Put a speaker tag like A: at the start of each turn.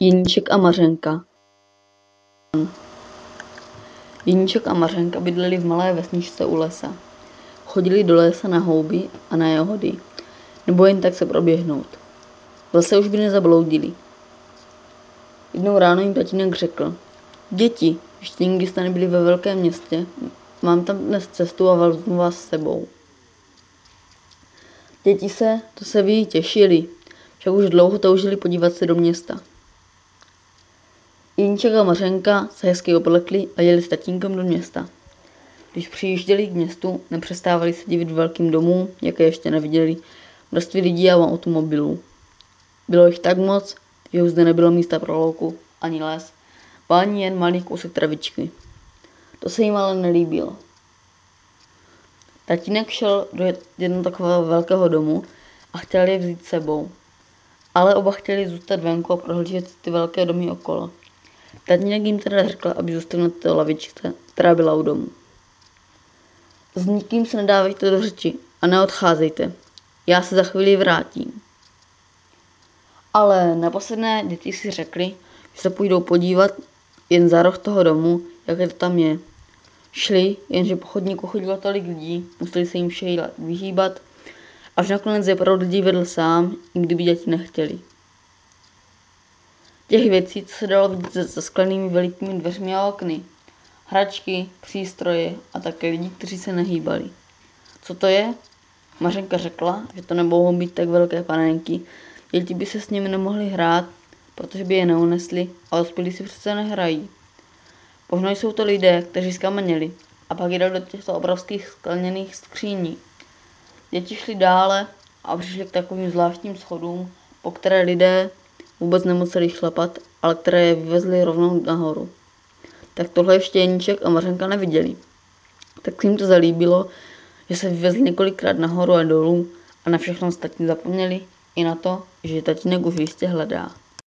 A: Jeníček a Mařenka Jeníček a Mařenka bydleli v malé vesničce u lesa. Chodili do lesa na houby a na jahody, nebo jen tak se proběhnout. V lese už by nezabloudili. Jednou ráno jim tatínek řekl, děti, ještě nikdy jste nebyli ve velkém městě, mám tam dnes cestu a vezmu vás s sebou. Děti se, to se ví, těšili, však už dlouho toužili podívat se do města. Jinček a Mařenka se hezky oblekli a jeli s tatínkem do města. Když přijížděli k městu, nepřestávali se divit velkým domům, jaké ještě neviděli, množství lidí a automobilů. Bylo jich tak moc, že už zde nebylo místa pro louku, ani les, ani jen malý kousek travičky. To se jim ale nelíbilo. Tatínek šel do jednoho takového velkého domu a chtěl je vzít sebou. Ale oba chtěli zůstat venku a prohlížet ty velké domy okolo. Tatínek jim teda řekl, aby zůstali na té lavičce, která byla u domu. S nikým se nedávejte do řeči a neodcházejte. Já se za chvíli vrátím. Ale naposledné děti si řekli, že se půjdou podívat jen za roh toho domu, jaké to tam je. Šli, jenže po chodníku chodilo tolik lidí, museli se jim všej vyhýbat, až nakonec je pro lidi vedl sám, i kdyby děti nechtěli. Těch věcí, co se dalo vidět za sklenými velikými dveřmi a okny. Hračky, přístroje a také lidi, kteří se nehýbali. Co to je? Mařenka řekla, že to nemohou být tak velké panenky, děti by se s nimi nemohly hrát, protože by je neunesli a dospělí si přece nehrají. Možná jsou to lidé, kteří skameněli a pak jdou do těchto obrovských skleněných skříní. Děti šli dále a přišli k takovým zvláštním schodům, po které lidé vůbec nemuseli šlapat, ale které je vyvezli rovnou nahoru. Tak tohle ještě Jeníček a Mařenka neviděli. Tak jim to zalíbilo, že se vyvezli několikrát nahoru a dolů a na všechno ostatní zapomněli, i na to, že tatínek už jistě hledá.